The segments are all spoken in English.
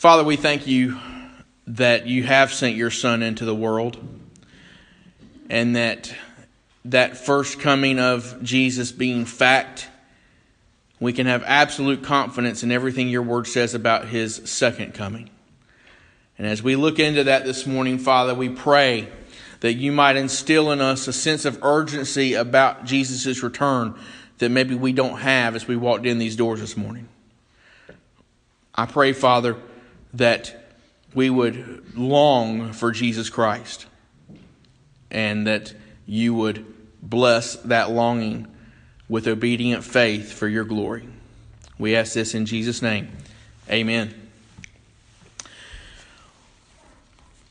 Father, we thank you that you have sent your Son into the world and that that first coming of Jesus being fact, we can have absolute confidence in everything your word says about his second coming. And as we look into that this morning, Father, we pray that you might instill in us a sense of urgency about Jesus' return that maybe we don't have as we walked in these doors this morning. I pray, Father, that we would long for Jesus Christ and that you would bless that longing with obedient faith for your glory. We ask this in Jesus' name. Amen.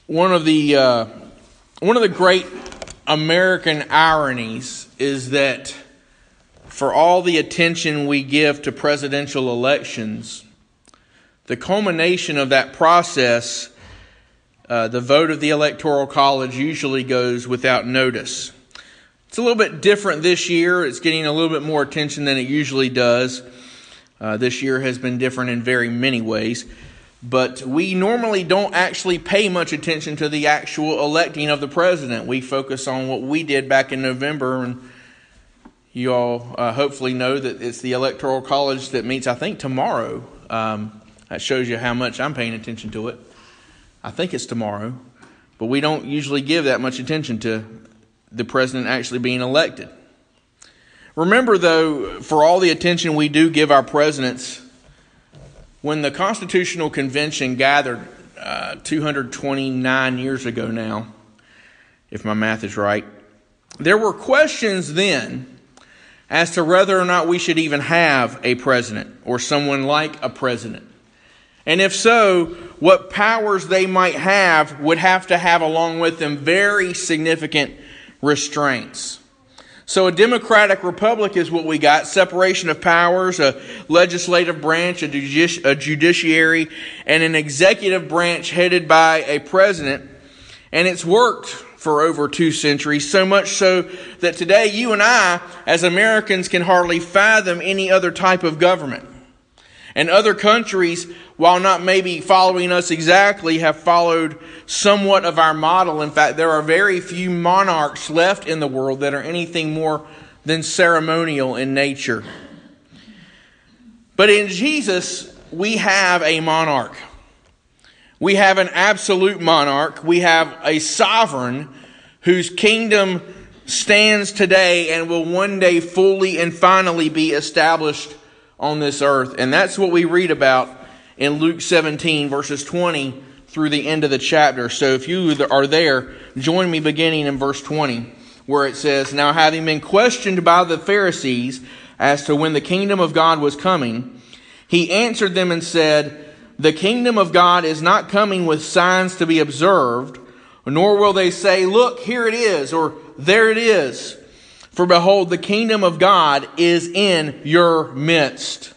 One of the uh, one of the great American ironies is that for all the attention we give to presidential elections, the culmination of that process, uh, the vote of the Electoral College, usually goes without notice. It's a little bit different this year. It's getting a little bit more attention than it usually does. Uh, this year has been different in very many ways. But we normally don't actually pay much attention to the actual electing of the president. We focus on what we did back in November. And you all uh, hopefully know that it's the Electoral College that meets, I think, tomorrow. Um, that shows you how much I'm paying attention to it. I think it's tomorrow. But we don't usually give that much attention to the president actually being elected. Remember, though, for all the attention we do give our presidents, when the Constitutional Convention gathered uh, 229 years ago now, if my math is right, there were questions then as to whether or not we should even have a president or someone like a president. And if so, what powers they might have would have to have along with them very significant restraints. So, a democratic republic is what we got separation of powers, a legislative branch, a, judici- a judiciary, and an executive branch headed by a president. And it's worked for over two centuries, so much so that today you and I, as Americans, can hardly fathom any other type of government. And other countries, while not maybe following us exactly, have followed somewhat of our model. In fact, there are very few monarchs left in the world that are anything more than ceremonial in nature. But in Jesus, we have a monarch. We have an absolute monarch. We have a sovereign whose kingdom stands today and will one day fully and finally be established on this earth. And that's what we read about in Luke 17, verses 20 through the end of the chapter. So if you are there, join me beginning in verse 20, where it says, Now having been questioned by the Pharisees as to when the kingdom of God was coming, he answered them and said, The kingdom of God is not coming with signs to be observed, nor will they say, Look, here it is, or there it is. For behold, the kingdom of God is in your midst.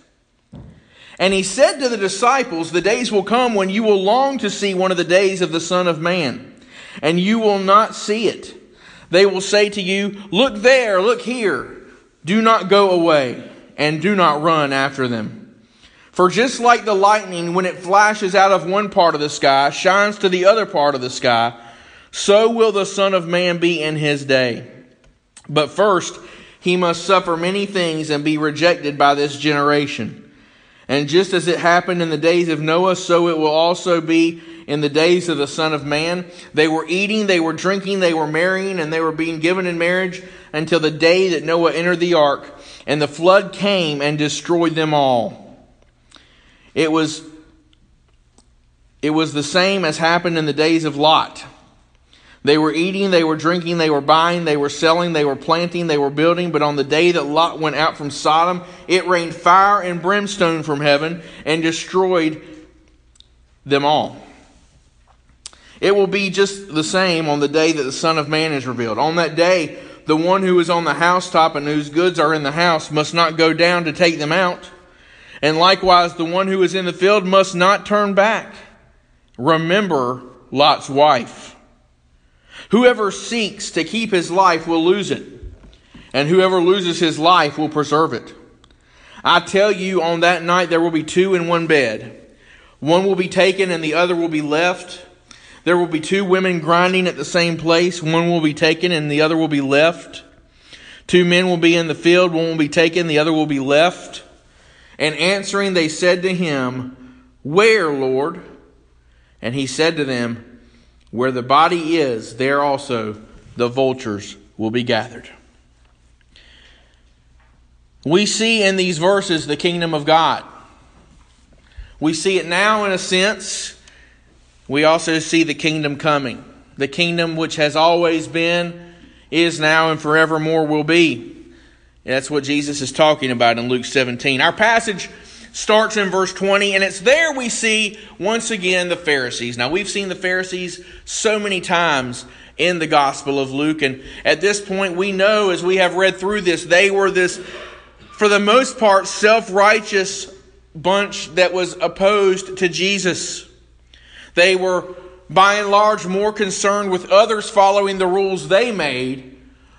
And he said to the disciples, The days will come when you will long to see one of the days of the Son of Man, and you will not see it. They will say to you, Look there, look here. Do not go away, and do not run after them. For just like the lightning, when it flashes out of one part of the sky, shines to the other part of the sky, so will the Son of Man be in his day. But first, he must suffer many things and be rejected by this generation. And just as it happened in the days of Noah, so it will also be in the days of the Son of Man. They were eating, they were drinking, they were marrying, and they were being given in marriage until the day that Noah entered the ark, and the flood came and destroyed them all. It was, it was the same as happened in the days of Lot. They were eating, they were drinking, they were buying, they were selling, they were planting, they were building. But on the day that Lot went out from Sodom, it rained fire and brimstone from heaven and destroyed them all. It will be just the same on the day that the Son of Man is revealed. On that day, the one who is on the housetop and whose goods are in the house must not go down to take them out. And likewise, the one who is in the field must not turn back. Remember Lot's wife. Whoever seeks to keep his life will lose it, and whoever loses his life will preserve it. I tell you, on that night there will be two in one bed. One will be taken and the other will be left. There will be two women grinding at the same place. One will be taken and the other will be left. Two men will be in the field. One will be taken, the other will be left. And answering, they said to him, Where, Lord? And he said to them, Where the body is, there also the vultures will be gathered. We see in these verses the kingdom of God. We see it now in a sense. We also see the kingdom coming. The kingdom which has always been, is now, and forevermore will be. That's what Jesus is talking about in Luke 17. Our passage starts in verse 20, and it's there we see once again the Pharisees. Now, we've seen the Pharisees so many times in the Gospel of Luke, and at this point, we know as we have read through this, they were this, for the most part, self righteous bunch that was opposed to Jesus. They were, by and large, more concerned with others following the rules they made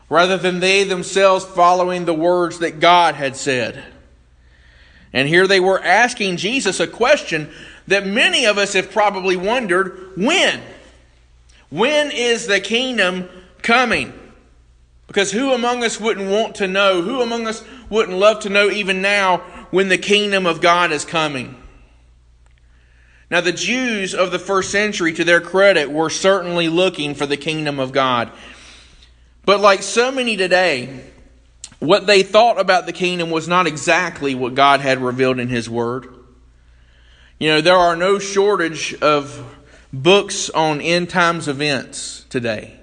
rather than they themselves following the words that God had said. And here they were asking Jesus a question that many of us have probably wondered when? When is the kingdom coming? Because who among us wouldn't want to know? Who among us wouldn't love to know even now when the kingdom of God is coming. Now, the Jews of the first century, to their credit, were certainly looking for the kingdom of God. But like so many today, what they thought about the kingdom was not exactly what God had revealed in His Word. You know, there are no shortage of books on end times events today.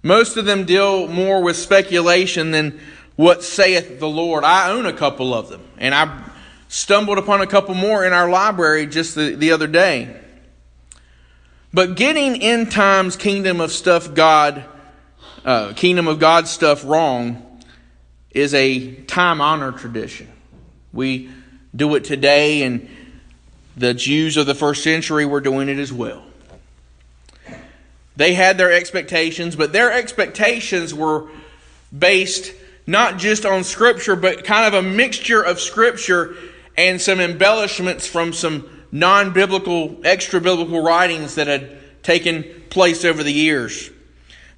Most of them deal more with speculation than what saith the Lord. I own a couple of them, and I stumbled upon a couple more in our library just the, the other day. But getting end times kingdom of stuff God, uh, kingdom of God stuff wrong is a time honored tradition. We do it today, and the Jews of the first century were doing it as well. They had their expectations, but their expectations were based not just on Scripture, but kind of a mixture of Scripture and some embellishments from some non biblical, extra biblical writings that had taken place over the years.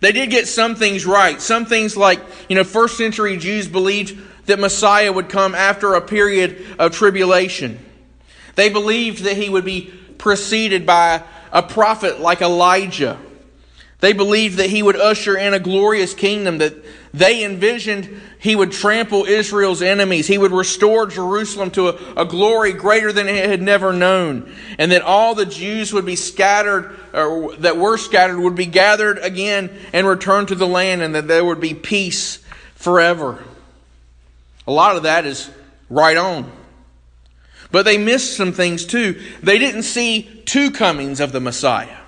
They did get some things right. Some things like, you know, first century Jews believed that Messiah would come after a period of tribulation. They believed that he would be preceded by a prophet like Elijah. They believed that he would usher in a glorious kingdom, that they envisioned he would trample Israel's enemies. He would restore Jerusalem to a, a, glory greater than it had never known. And that all the Jews would be scattered, or that were scattered, would be gathered again and returned to the land, and that there would be peace forever. A lot of that is right on. But they missed some things too. They didn't see two comings of the Messiah.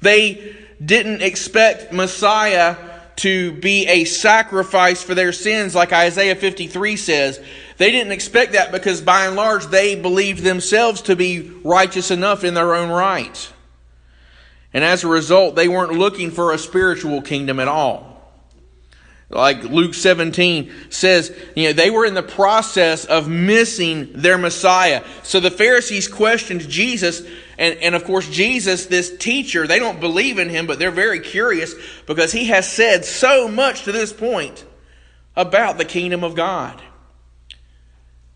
They didn't expect Messiah to be a sacrifice for their sins, like Isaiah 53 says. They didn't expect that because by and large they believed themselves to be righteous enough in their own right. And as a result, they weren't looking for a spiritual kingdom at all. Like Luke 17 says, you know, they were in the process of missing their Messiah. So the Pharisees questioned Jesus and, and of course, Jesus, this teacher, they don't believe in him, but they're very curious because he has said so much to this point about the kingdom of God.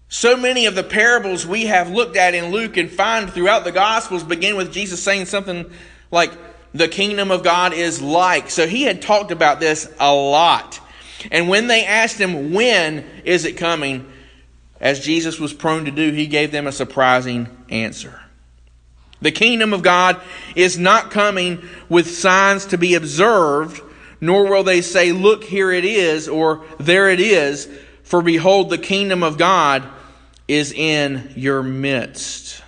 So many of the parables we have looked at in Luke and find throughout the Gospels begin with Jesus saying something like, the kingdom of God is like. So he had talked about this a lot. And when they asked him, when is it coming? As Jesus was prone to do, he gave them a surprising answer. The kingdom of God is not coming with signs to be observed, nor will they say, Look, here it is, or there it is, for behold, the kingdom of God is in your midst.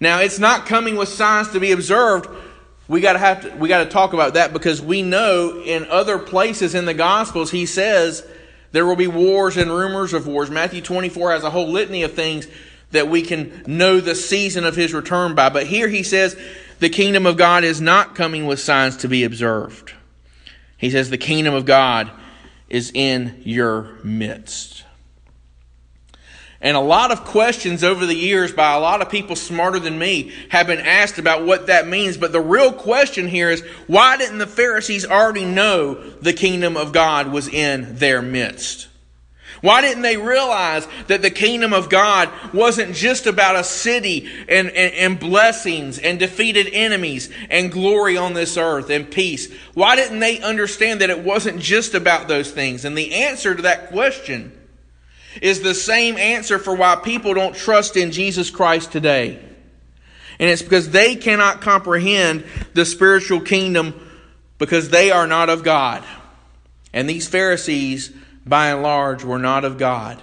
Now, it's not coming with signs to be observed. We got to have to we got to talk about that because we know in other places in the gospels he says there will be wars and rumors of wars. Matthew 24 has a whole litany of things that we can know the season of his return by. But here he says the kingdom of God is not coming with signs to be observed. He says the kingdom of God is in your midst. And a lot of questions over the years by a lot of people smarter than me have been asked about what that means. But the real question here is why didn't the Pharisees already know the kingdom of God was in their midst? Why didn't they realize that the kingdom of God wasn't just about a city and, and, and, blessings and defeated enemies and glory on this earth and peace? Why didn't they understand that it wasn't just about those things? And the answer to that question is the same answer for why people don't trust in Jesus Christ today. And it's because they cannot comprehend the spiritual kingdom because they are not of God. And these Pharisees by and large, were not of God.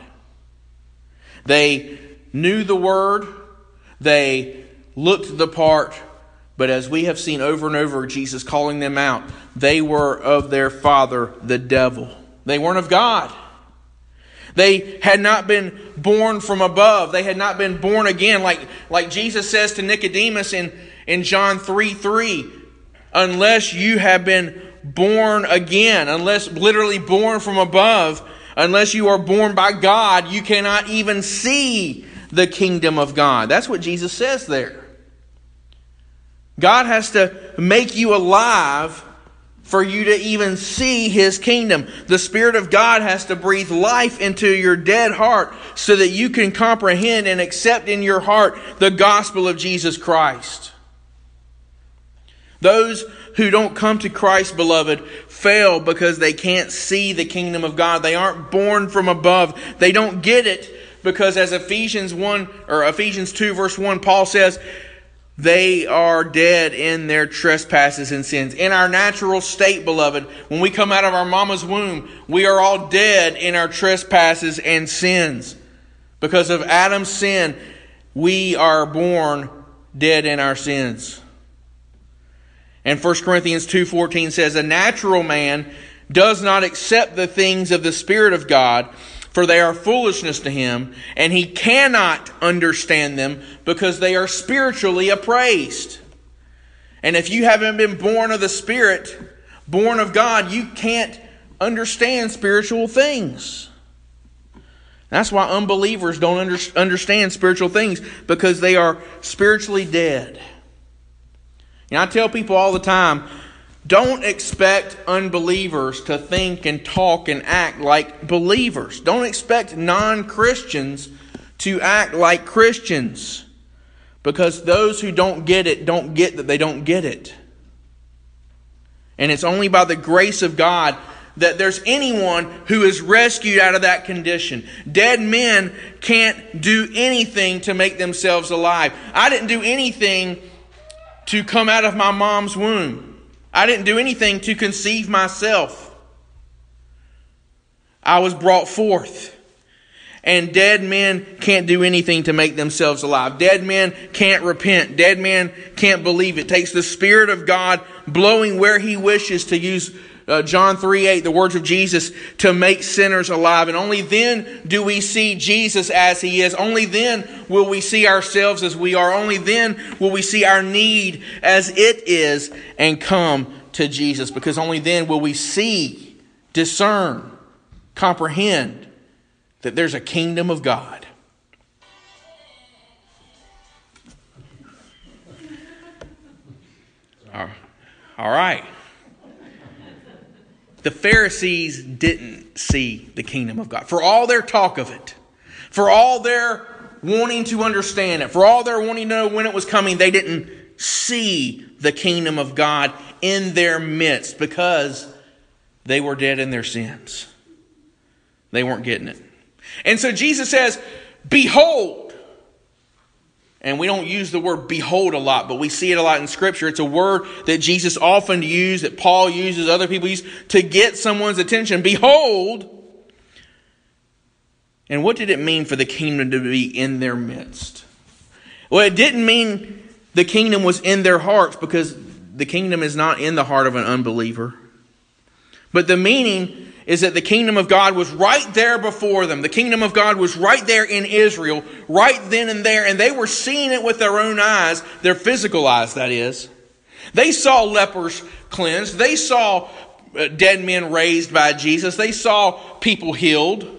They knew the word, they looked the part, but as we have seen over and over, Jesus calling them out, they were of their father, the devil. They weren't of God. They had not been born from above. They had not been born again, like, like Jesus says to Nicodemus in, in John 3 3. Unless you have been born again, unless literally born from above, unless you are born by God, you cannot even see the kingdom of God. That's what Jesus says there. God has to make you alive for you to even see his kingdom. The Spirit of God has to breathe life into your dead heart so that you can comprehend and accept in your heart the gospel of Jesus Christ. Those who don't come to Christ, beloved, fail because they can't see the kingdom of God. They aren't born from above. They don't get it because as Ephesians 1 or Ephesians 2 verse 1 Paul says, they are dead in their trespasses and sins. In our natural state, beloved, when we come out of our mama's womb, we are all dead in our trespasses and sins. Because of Adam's sin, we are born dead in our sins. And 1 Corinthians 2:14 says a natural man does not accept the things of the spirit of God for they are foolishness to him and he cannot understand them because they are spiritually appraised. And if you haven't been born of the spirit, born of God, you can't understand spiritual things. That's why unbelievers don't under, understand spiritual things because they are spiritually dead. Know, I tell people all the time don't expect unbelievers to think and talk and act like believers. Don't expect non Christians to act like Christians. Because those who don't get it don't get that they don't get it. And it's only by the grace of God that there's anyone who is rescued out of that condition. Dead men can't do anything to make themselves alive. I didn't do anything to come out of my mom's womb. I didn't do anything to conceive myself. I was brought forth. And dead men can't do anything to make themselves alive. Dead men can't repent. Dead men can't believe. It takes the Spirit of God blowing where He wishes to use uh, John 3 8, the words of Jesus, to make sinners alive. And only then do we see Jesus as he is. Only then will we see ourselves as we are. Only then will we see our need as it is and come to Jesus. Because only then will we see, discern, comprehend that there's a kingdom of God. All right. The Pharisees didn't see the kingdom of God. For all their talk of it, for all their wanting to understand it, for all their wanting to know when it was coming, they didn't see the kingdom of God in their midst because they were dead in their sins. They weren't getting it. And so Jesus says, Behold, and we don't use the word behold a lot, but we see it a lot in Scripture. It's a word that Jesus often used, that Paul uses, other people use to get someone's attention. Behold. And what did it mean for the kingdom to be in their midst? Well, it didn't mean the kingdom was in their hearts because the kingdom is not in the heart of an unbeliever. But the meaning is that the kingdom of God was right there before them. The kingdom of God was right there in Israel, right then and there, and they were seeing it with their own eyes, their physical eyes, that is. They saw lepers cleansed. They saw uh, dead men raised by Jesus. They saw people healed.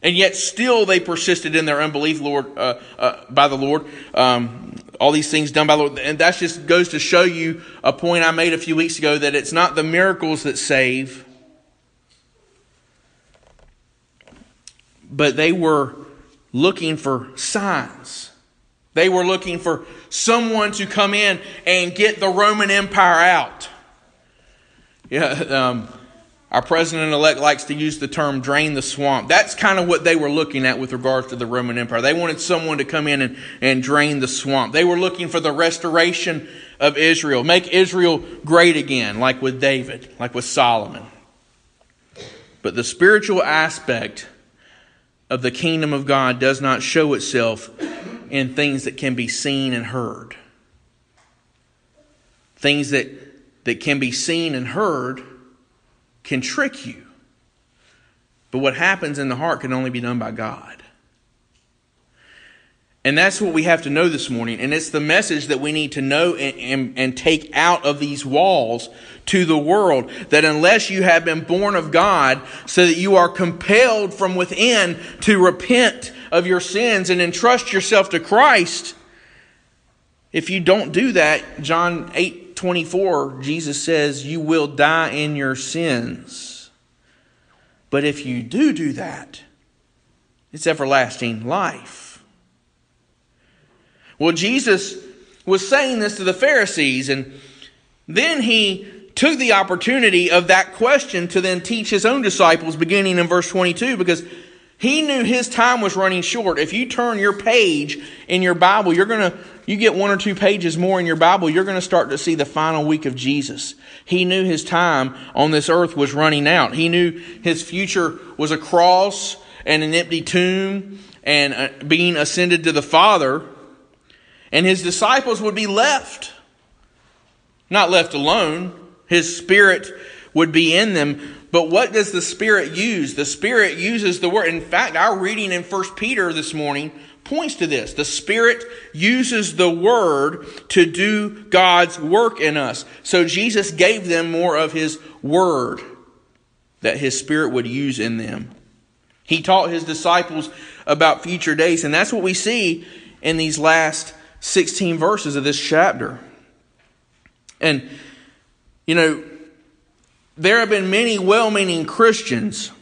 And yet still they persisted in their unbelief, Lord, uh, uh, by the Lord. Um, all these things done by the Lord. And that just goes to show you a point I made a few weeks ago that it's not the miracles that save, but they were looking for signs. They were looking for someone to come in and get the Roman Empire out. Yeah, um, our president elect likes to use the term drain the swamp. That's kind of what they were looking at with regards to the Roman Empire. They wanted someone to come in and, and drain the swamp. They were looking for the restoration of Israel, make Israel great again, like with David, like with Solomon. But the spiritual aspect of the kingdom of God does not show itself in things that can be seen and heard. Things that, that can be seen and heard can trick you. But what happens in the heart can only be done by God. And that's what we have to know this morning. And it's the message that we need to know and, and, and, take out of these walls to the world. That unless you have been born of God, so that you are compelled from within to repent of your sins and entrust yourself to Christ, if you don't do that, John 8 24, Jesus says, You will die in your sins. But if you do do that, it's everlasting life. Well, Jesus was saying this to the Pharisees, and then he took the opportunity of that question to then teach his own disciples, beginning in verse 22, because he knew his time was running short. If you turn your page in your Bible, you're going to you get one or two pages more in your Bible, you're going to start to see the final week of Jesus. He knew his time on this earth was running out. He knew his future was a cross and an empty tomb and uh, being ascended to the Father. And his disciples would be left. Not left alone. His spirit would be in them. But what does the Spirit use? The Spirit uses the Word. In fact, our reading in 1 Peter this morning points to this. The Spirit uses the Word to do God's work in us. So Jesus gave them more of His Word that His Spirit would use in them. He taught His disciples about future days, and that's what we see in these last 16 verses of this chapter. And, you know, there have been many well meaning Christians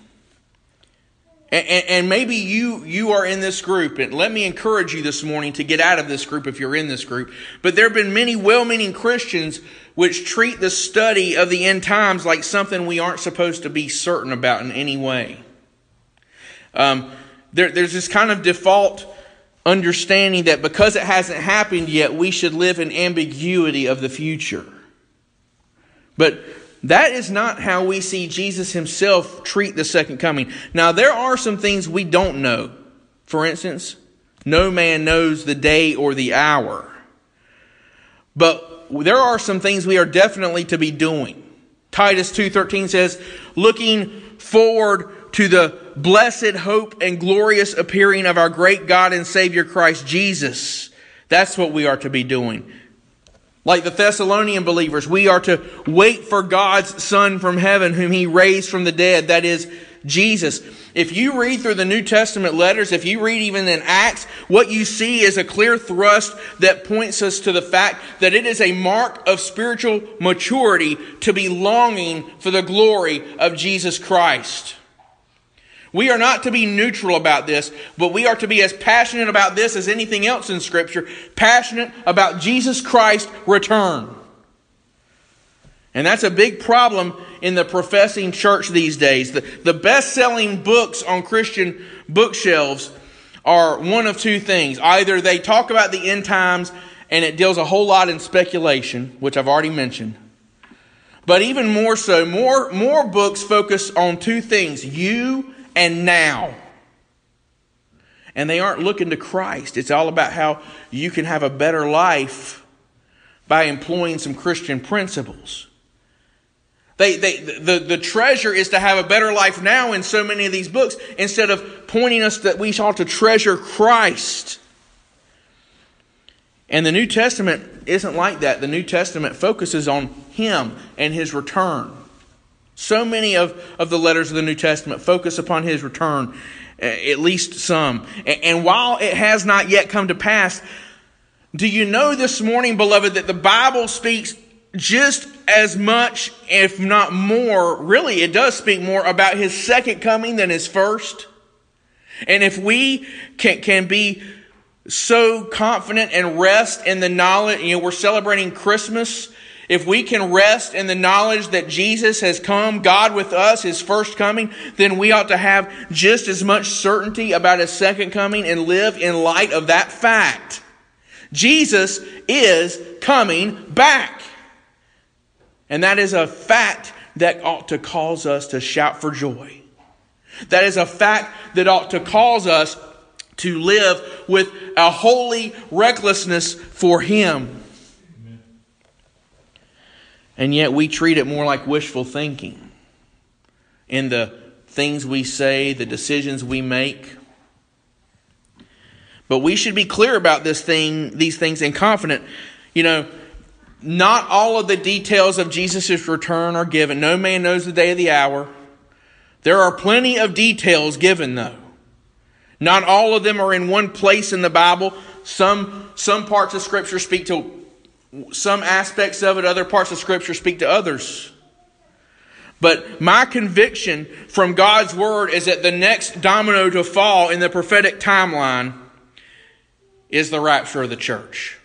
and, and, maybe you you are in this group, and let me encourage you this morning to get out of this group if you're in this group. But there have been many well-meaning Christians which treat the study of the end times like something we aren't supposed to be certain about in any way. Um, there, there's this kind of default understanding that because it hasn't happened yet, we should live in ambiguity of the future. But that is not how we see Jesus himself treat the second coming. Now, there are some things we don't know. For instance, no man knows the day or the hour. But there are some things we are definitely to be doing. Titus 2:13 says, "Looking forward to the blessed hope and glorious appearing of our great God and Savior Christ Jesus." That's what we are to be doing. Like the Thessalonian believers, we are to wait for God's Son from heaven, whom He raised from the dead, that is, Jesus. If you read through the New Testament letters, if you read even in Acts, what you see is a clear thrust that points us to the fact that it is a mark of spiritual maturity to be longing for the glory of Jesus Christ. We are not to be neutral about this, but we are to be as passionate about this as anything else in Scripture, passionate about Jesus Christ's return. And that's a big problem in the professing church these days. The, the best selling books on Christian bookshelves are one of two things. Either they talk about the end times and it deals a whole lot in speculation, which I've already mentioned. But even more so, more, more books focus on two things you and now. And they aren't looking to Christ. It's all about how you can have a better life by employing some Christian principles. They, they, the, the treasure is to have a better life now in so many of these books instead of pointing us that we ought to treasure Christ. And the New Testament isn't like that. The New Testament focuses on Him and His return. So many of, of the letters of the New Testament focus upon his return. Eh, at least some. And while it has not yet come to pass, do you know this morning, beloved, that the Bible speaks just as much, if not more, really, it does speak more about his second coming than his first? And if we can, can be so confident and rest in the knowledge, you know, we're celebrating Christmas. If we can rest in the knowledge that Jesus has come, God with us, His first coming, then we ought to have just as much certainty about His second coming and live in light of that fact. Jesus is coming back. And that is a fact that ought to cause us to shout for joy. That is a fact that ought to cause us to live with a holy recklessness for Him. And yet we treat it more like wishful thinking in the things we say, the decisions we make. But we should be clear about this thing, these things and confident. You know, not all of the details of Jesus' return are given. No man knows the day of the hour. There are plenty of details given, though. Not all of them are in one place in the Bible. Some, some parts of Scripture speak to some aspects of it, other parts of Scripture speak to others. But my conviction from God's Word is that the next domino to fall in the prophetic timeline is the rapture of the church.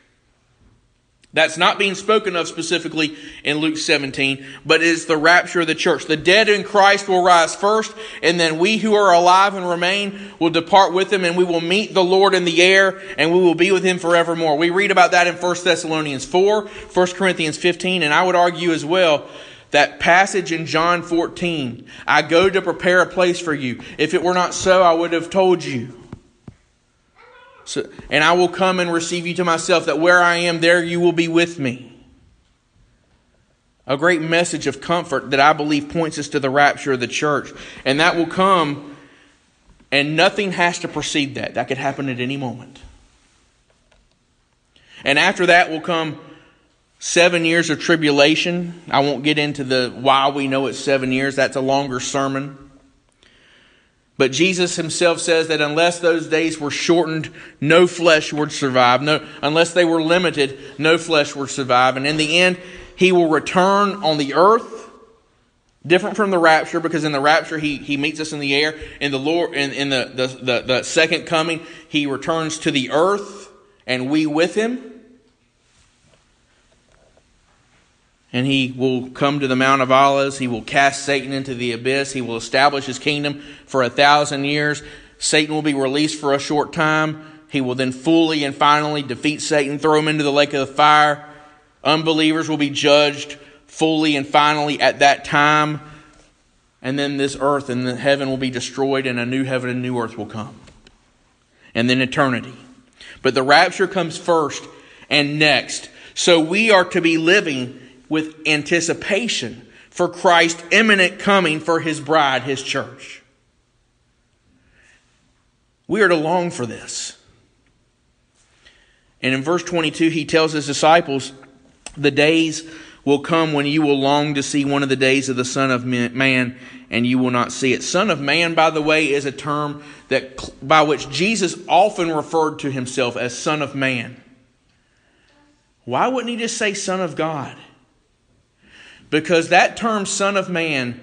That's not being spoken of specifically in Luke 17, but is the rapture of the church. The dead in Christ will rise first, and then we who are alive and remain will depart with him, and we will meet the Lord in the air, and we will be with him forevermore. We read about that in 1 Thessalonians 4, 1 Corinthians 15, and I would argue as well that passage in John 14. I go to prepare a place for you. If it were not so, I would have told you. So, and I will come and receive you to myself, that where I am, there you will be with me. A great message of comfort that I believe points us to the rapture of the church. And that will come, and nothing has to precede that. That could happen at any moment. And after that will come seven years of tribulation. I won't get into the why we know it's seven years, that's a longer sermon. But Jesus himself says that unless those days were shortened, no flesh would survive. No, unless they were limited, no flesh would survive. And in the end, he will return on the earth, different from the rapture, because in the rapture he, he meets us in the air. In the Lord, in, in the, the, the, the second coming, he returns to the earth, and we with him. And he will come to the Mount of Olives. He will cast Satan into the abyss. He will establish his kingdom for a thousand years. Satan will be released for a short time. He will then fully and finally defeat Satan, throw him into the lake of the fire. Unbelievers will be judged fully and finally at that time. And then this earth and the heaven will be destroyed, and a new heaven and new earth will come. And then eternity. But the rapture comes first and next. So we are to be living with anticipation for Christ's imminent coming for his bride, his church. We are to long for this. And in verse 22, he tells his disciples, The days will come when you will long to see one of the days of the Son of Man, and you will not see it. Son of Man, by the way, is a term that by which Jesus often referred to himself as Son of Man. Why wouldn't he just say Son of God? Because that term, Son of Man,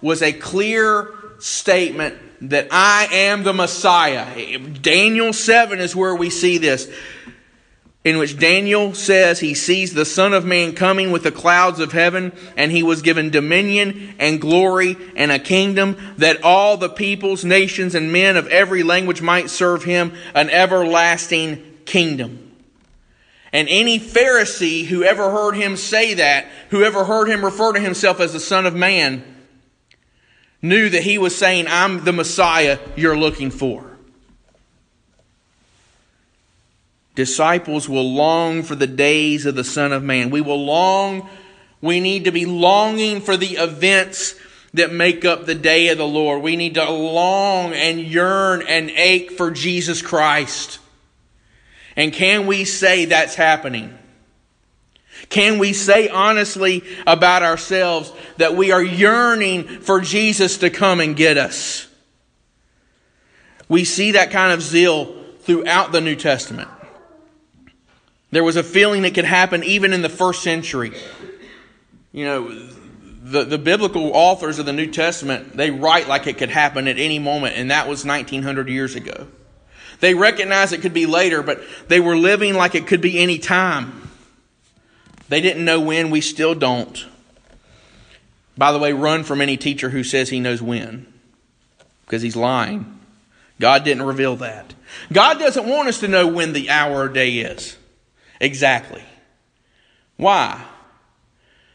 was a clear statement that I am the Messiah. Daniel 7 is where we see this, in which Daniel says he sees the Son of Man coming with the clouds of heaven, and he was given dominion and glory and a kingdom that all the peoples, nations, and men of every language might serve him, an everlasting kingdom. And any Pharisee who ever heard him say that, who ever heard him refer to himself as the Son of Man, knew that he was saying, I'm the Messiah you're looking for. Disciples will long for the days of the Son of Man. We will long, we need to be longing for the events that make up the day of the Lord. We need to long and yearn and ache for Jesus Christ. And can we say that's happening? Can we say honestly about ourselves that we are yearning for Jesus to come and get us? We see that kind of zeal throughout the New Testament. There was a feeling that could happen even in the first century. You know, the, the biblical authors of the New Testament, they write like it could happen at any moment, and that was 1900 years ago. They recognized it could be later, but they were living like it could be any time. They didn't know when, we still don't. By the way, run from any teacher who says he knows when, because he's lying. God didn't reveal that. God doesn't want us to know when the hour or day is. Exactly. Why?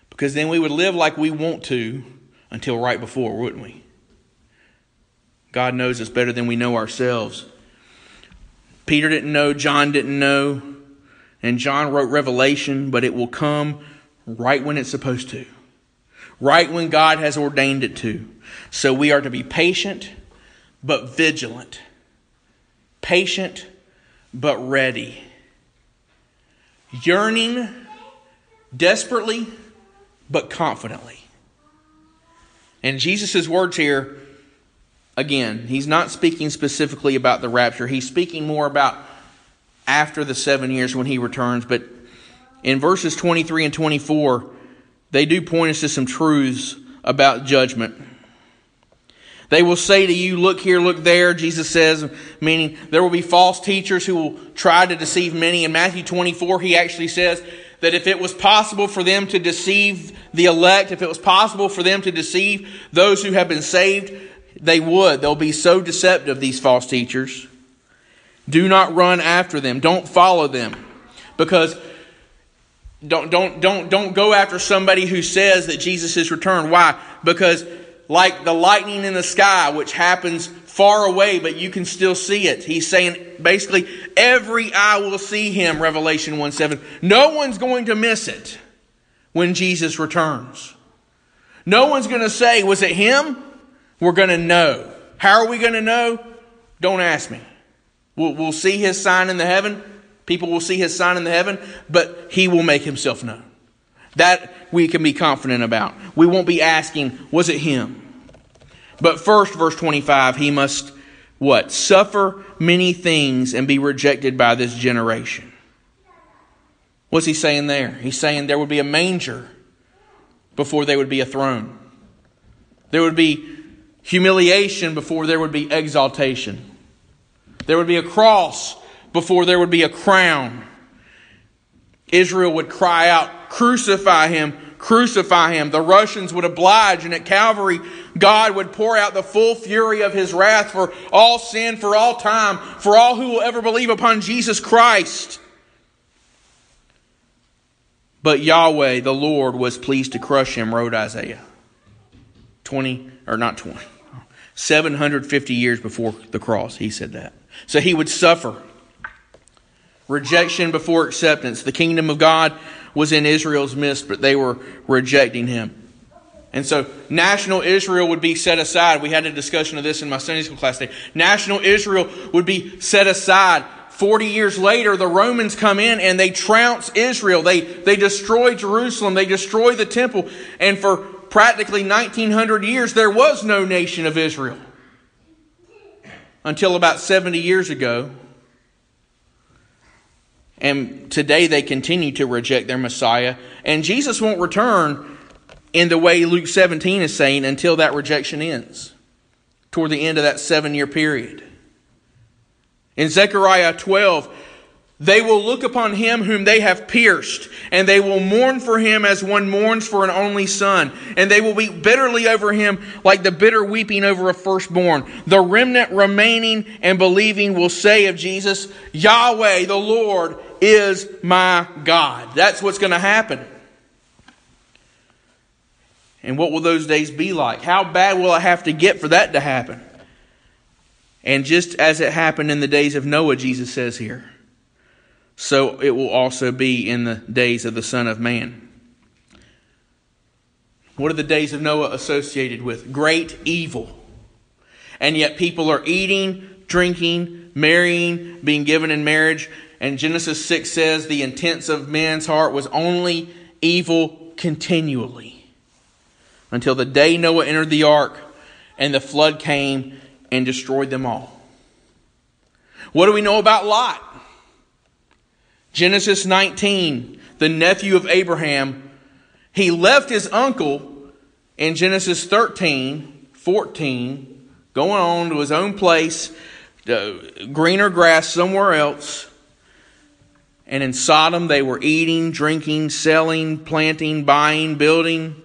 Because then we would live like we want to until right before, wouldn't we? God knows us better than we know ourselves. Peter didn't know, John didn't know, and John wrote Revelation, but it will come right when it's supposed to, right when God has ordained it to. So we are to be patient but vigilant, patient but ready, yearning desperately but confidently. And Jesus' words here, again, he's not speaking specifically about the rapture. He's speaking more about after the seven years when he returns. But in verses 23 and 24, they do point us to some truths about judgment. They will say to you, Look here, look there, Jesus says, meaning there will be false teachers who will try to deceive many. In Matthew 24, he actually says that if it was possible for them to deceive the elect, if it was possible for them to deceive those who have been saved, they would. They'll be so deceptive, these false teachers. Do not run after them. Don't follow them. Because don't, don't, don't, don't go after somebody who says that Jesus has returned. Why? Because like the lightning in the sky, which happens far away, but you can still see it. He's saying basically every eye will see him, Revelation 1 7. No one's going to miss it when Jesus returns. No one's going to say, Was it him? We're going to know. How are we going to know? Don't ask me. We'll, we'll see his sign in the heaven. People will see his sign in the heaven, but he will make himself known. That we can be confident about. We won't be asking, was it him? But first, verse 25, he must what? Suffer many things and be rejected by this generation. What's he saying there? He's saying there would be a manger before there would be a throne. There would be humiliation before there would be exaltation. There would be a cross before there would be a crown. Israel would cry out, Crucify him, crucify him. The Romans would oblige, and at Calvary, God would pour out the full fury of his wrath for all sin, for all time, for all who will ever believe upon Jesus Christ. But Yahweh, the Lord, was pleased to crush him, wrote Isaiah. 20, or not 20, 750 years before the cross, he said that. So he would suffer rejection before acceptance. The kingdom of God was in Israel's midst, but they were rejecting him. And so national Israel would be set aside. We had a discussion of this in my Sunday school class today. National Israel would be set aside. 40 years later, the Romans come in and they trounce Israel. They, they destroy Jerusalem. They destroy the temple. And for practically 1900 years, there was no nation of Israel. Until about 70 years ago, and today they continue to reject their Messiah. And Jesus won't return in the way Luke 17 is saying until that rejection ends, toward the end of that seven year period. In Zechariah 12, they will look upon him whom they have pierced, and they will mourn for him as one mourns for an only son. And they will weep bitterly over him like the bitter weeping over a firstborn. The remnant remaining and believing will say of Jesus, Yahweh, the Lord, is my God. That's what's going to happen. And what will those days be like? How bad will I have to get for that to happen? And just as it happened in the days of Noah, Jesus says here, so it will also be in the days of the Son of Man. What are the days of Noah associated with? Great evil. And yet people are eating, drinking, marrying, being given in marriage, and Genesis 6 says the intents of man's heart was only evil continually until the day Noah entered the ark and the flood came and destroyed them all. What do we know about Lot? Genesis 19, the nephew of Abraham, he left his uncle in Genesis 13, 14, going on to his own place, uh, greener grass somewhere else. And in Sodom, they were eating, drinking, selling, planting, buying, building.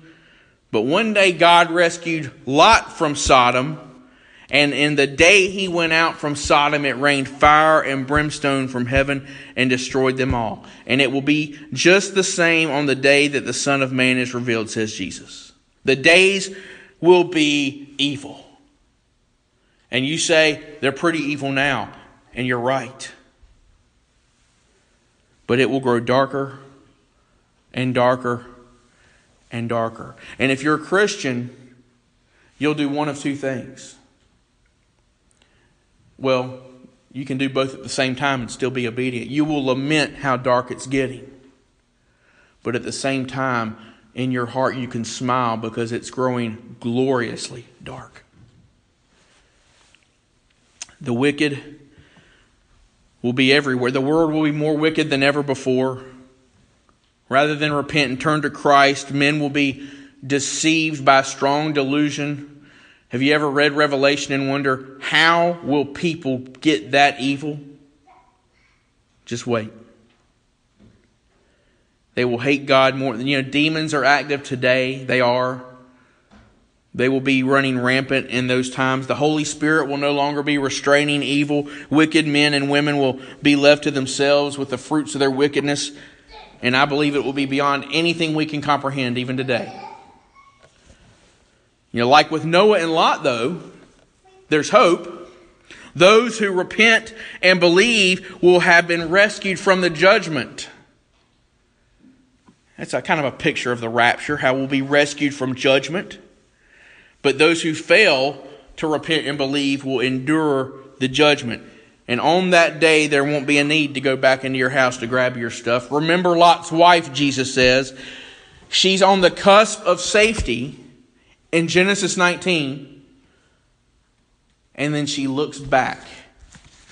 But one day, God rescued Lot from Sodom. And in the day he went out from Sodom, it rained fire and brimstone from heaven and destroyed them all. And it will be just the same on the day that the Son of Man is revealed, says Jesus. The days will be evil. And you say they're pretty evil now, and you're right but it will grow darker and darker and darker. And if you're a Christian, you'll do one of two things. Well, you can do both at the same time and still be obedient. You will lament how dark it's getting. But at the same time, in your heart, you can smile because it's growing gloriously dark. The wicked will be everywhere. The world will be more wicked than ever before. Rather than repent and turn to Christ, men will be deceived by strong delusion. Have you ever read Revelation and wonder how will people get that evil? Just wait. They will hate God more you know demons are active today. They are. They will be running rampant in those times. The Holy Spirit will no longer be restraining evil. Wicked men and women will be left to themselves with the fruits of their wickedness. And I believe it will be beyond anything we can comprehend even today. You know, like with Noah and Lot, though, there's hope. Those who repent and believe will have been rescued from the judgment. That's a kind of a picture of the rapture, how we'll be rescued from judgment. But those who fail to repent and believe will endure the judgment. And on that day, there won't be a need to go back into your house to grab your stuff. Remember Lot's wife, Jesus says. She's on the cusp of safety in Genesis 19. And then she looks back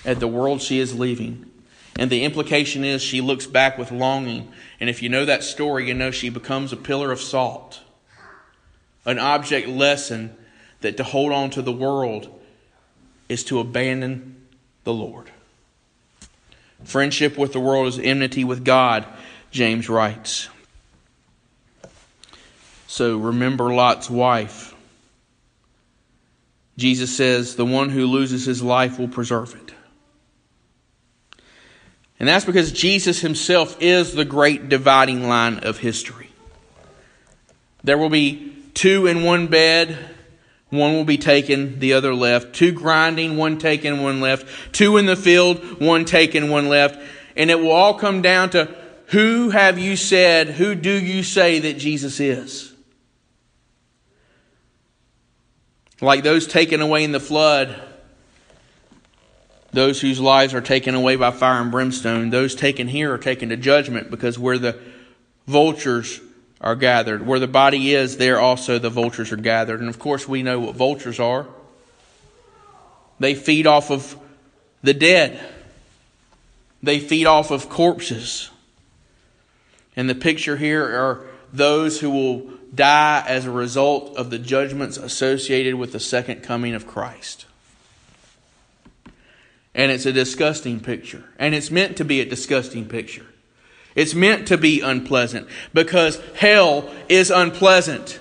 at the world she is leaving. And the implication is she looks back with longing. And if you know that story, you know she becomes a pillar of salt an object lesson that to hold on to the world is to abandon the Lord. Friendship with the world is enmity with God, James writes. So remember Lot's wife. Jesus says, The one who loses his life will preserve it. And that's because Jesus himself is the great dividing line of history. There will be two in one bed, one will be taken, the other left. Two grinding, one taken, one left. Two in the field, one taken, one left. And it will all come down to who have you said, who do you say that Jesus is? Like those taken away in the flood, those whose lives are taken away by fire and brimstone, those taken here are taken to judgment because where the vultures are gathered. Where the body is, there also the vultures are gathered. And of course, we know what vultures are. They feed off of the dead, they feed off of corpses. And the picture here are those who will die as a result of the judgments associated with the second coming of Christ. And it's a disgusting picture. And it's meant to be a disgusting picture. It's meant to be unpleasant because hell is unpleasant.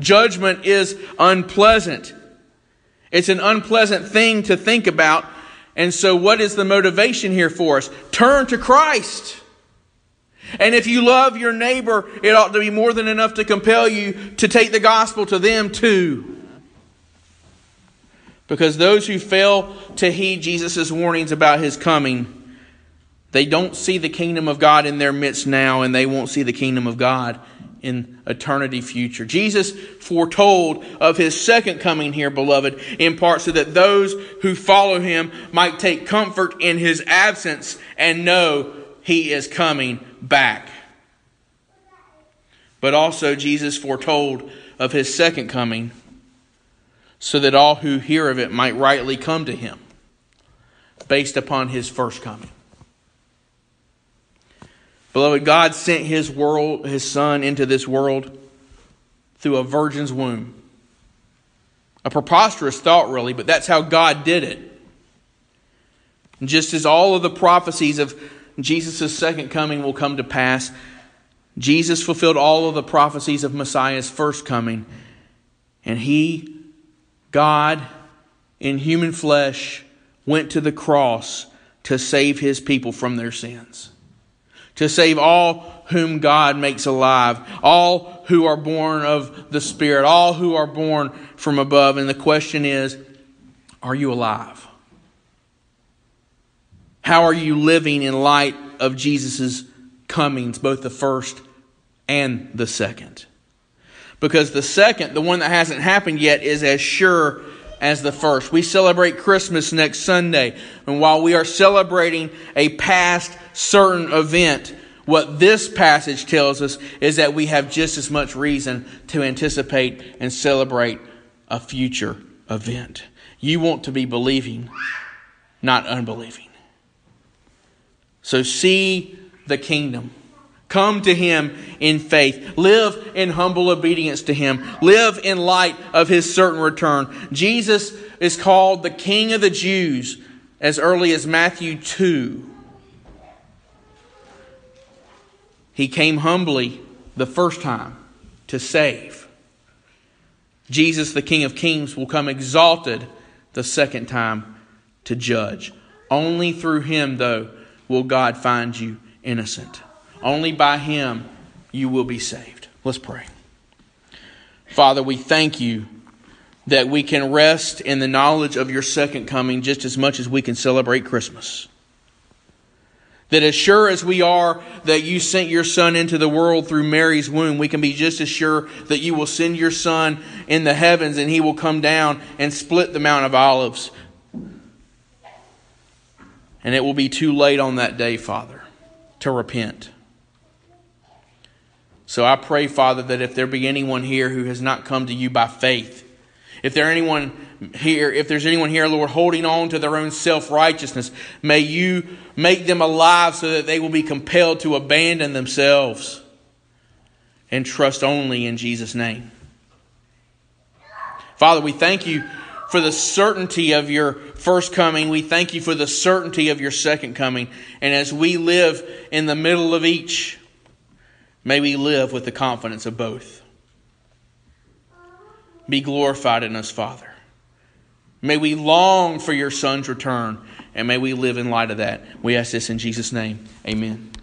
Judgment is unpleasant. It's an unpleasant thing to think about. And so, what is the motivation here for us? Turn to Christ. And if you love your neighbor, it ought to be more than enough to compel you to take the gospel to them too. Because those who fail to heed Jesus' warnings about his coming they don't see the kingdom of God in their midst now, and they won't see the kingdom of God in eternity future. Jesus foretold of his second coming here, beloved, in part so that those who follow him might take comfort in his absence and know he is coming back. But also, Jesus foretold of his second coming so that all who hear of it might rightly come to him. based upon his first coming. Beloved, God sent his world, his son into this world through a virgin's womb. A preposterous thought, really, but that's how God did it. And just as all of the prophecies of Jesus' second coming will come to pass, Jesus fulfilled all of the prophecies of Messiah's first coming. And he, God, in human flesh, went to the cross to save his people from their sins to save all whom God makes alive, all who are born of the Spirit, all who are born from above. And the question is are you alive? How are you living in light of Jesus' comings, both the first and the second? Because the second, the one that hasn't happened yet, is as sure as the first. We celebrate Christmas next Sunday. And while we are celebrating a past certain event, what this passage tells us is that we have just as much reason to anticipate and celebrate a future event. You want to be believing, not unbelieving. So see the kingdom. Come to him in faith. Live in humble obedience to him. Live in light of his certain return. Jesus is called the King of the Jews as early as Matthew 2. He came humbly the first time to save. Jesus, the King of Kings, will come exalted the second time to judge. Only through him, though, will God find you innocent. Only by him you will be saved. Let's pray. Father, we thank you that we can rest in the knowledge of your second coming just as much as we can celebrate Christmas. That as sure as we are that you sent your son into the world through Mary's womb, we can be just as sure that you will send your son in the heavens and he will come down and split the Mount of Olives. And it will be too late on that day, Father, to repent. So I pray, Father, that if there be anyone here who has not come to you by faith, if there anyone here, if there's anyone here, Lord, holding on to their own self-righteousness, may you make them alive so that they will be compelled to abandon themselves and trust only in Jesus' name. Father, we thank you for the certainty of your first coming. We thank you for the certainty of your second coming. And as we live in the middle of each, May we live with the confidence of both. Be glorified in us, Father. May we long for your Son's return, and may we live in light of that. We ask this in Jesus' name. Amen.